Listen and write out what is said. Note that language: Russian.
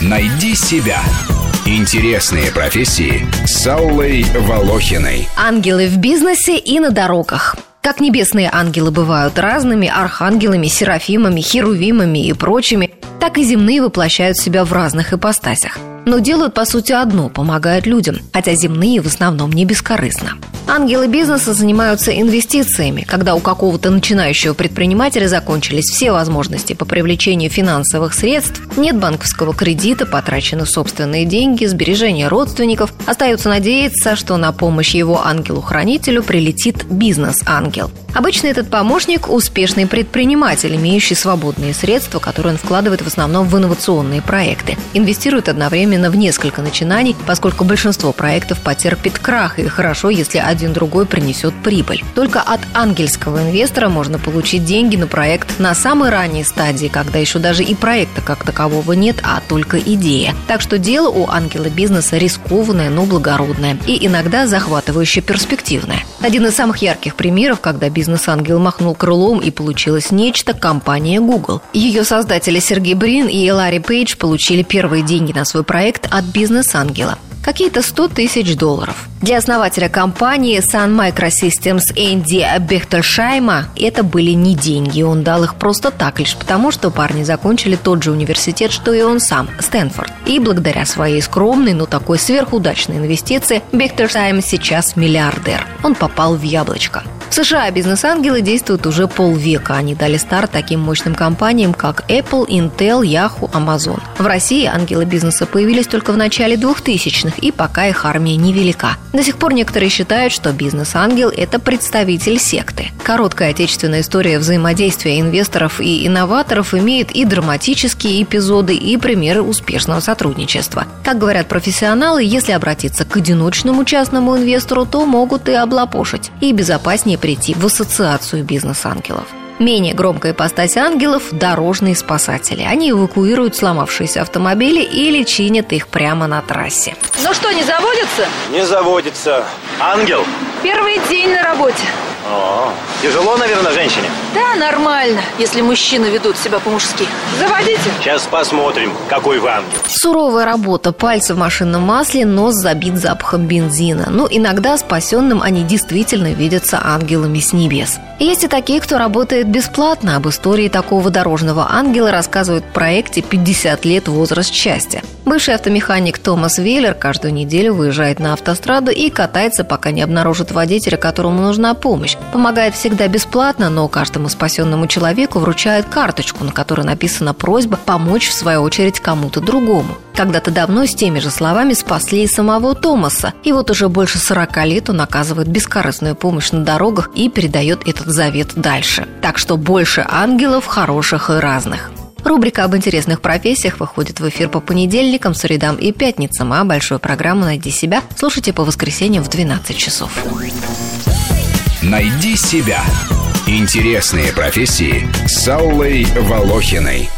Найди себя. Интересные профессии с Аллой Волохиной. Ангелы в бизнесе и на дорогах. Как небесные ангелы бывают разными, архангелами, серафимами, херувимами и прочими, так и земные воплощают себя в разных ипостасях. Но делают, по сути, одно – помогают людям, хотя земные в основном не бескорыстно. Ангелы бизнеса занимаются инвестициями, когда у какого-то начинающего предпринимателя закончились все возможности по привлечению финансовых средств, нет банковского кредита, потрачены собственные деньги, сбережения родственников, остается надеяться, что на помощь его ангелу-хранителю прилетит бизнес-ангел. Обычно этот помощник – успешный предприниматель, имеющий свободные средства, которые он вкладывает в основном в инновационные проекты. Инвестирует одновременно в несколько начинаний, поскольку большинство проектов потерпит крах, и хорошо, если один другой принесет прибыль. Только от ангельского инвестора можно получить деньги на проект на самой ранней стадии, когда еще даже и проекта как такового нет, а только идея. Так что дело у ангела бизнеса рискованное, но благородное и иногда захватывающе перспективное. Один из самых ярких примеров, когда бизнес-ангел махнул крылом и получилось нечто, компания Google. Ее создатели Сергей Брин и Ларри Пейдж получили первые деньги на свой проект от бизнес-ангела какие-то 100 тысяч долларов. Для основателя компании Sun Microsystems Энди Бехтершайма это были не деньги, он дал их просто так, лишь потому, что парни закончили тот же университет, что и он сам, Стэнфорд. И благодаря своей скромной, но такой сверхудачной инвестиции Бехтершайм сейчас миллиардер. Он попал в яблочко. США бизнес-ангелы действуют уже полвека. Они дали старт таким мощным компаниям, как Apple, Intel, Yahoo, Amazon. В России ангелы бизнеса появились только в начале 2000-х, и пока их армия невелика. До сих пор некоторые считают, что бизнес-ангел – это представитель секты. Короткая отечественная история взаимодействия инвесторов и инноваторов имеет и драматические эпизоды, и примеры успешного сотрудничества. Как говорят профессионалы, если обратиться к одиночному частному инвестору, то могут и облапошить. И безопаснее прийти в ассоциацию бизнес-ангелов. Менее громкая ипостась ангелов – дорожные спасатели. Они эвакуируют сломавшиеся автомобили или чинят их прямо на трассе. Ну что, не заводится? Не заводится. Ангел? Первый день на работе. О, тяжело, наверное, женщине? Да, нормально, если мужчины ведут себя по-мужски. Заводите. Сейчас посмотрим, какой вы ангел. Суровая работа, пальцы в машинном масле, нос забит запахом бензина. Но ну, иногда спасенным они действительно видятся ангелами с небес. Есть и такие, кто работает бесплатно. Об истории такого дорожного ангела рассказывают в проекте «50 лет возраст счастья». Бывший автомеханик Томас Вейлер каждую неделю выезжает на автостраду и катается, пока не обнаружит водителя, которому нужна помощь. Помогает всегда бесплатно, но каждому спасенному человеку вручает карточку, на которой написана просьба помочь, в свою очередь, кому-то другому. Когда-то давно с теми же словами спасли и самого Томаса. И вот уже больше 40 лет он оказывает бескорыстную помощь на дорогах и передает этот завет дальше. Так что больше ангелов хороших и разных. Рубрика об интересных профессиях выходит в эфир по понедельникам, средам и пятницам, а большую программу «Найди себя» слушайте по воскресеньям в 12 часов. «Найди себя» – интересные профессии с Аллой Волохиной.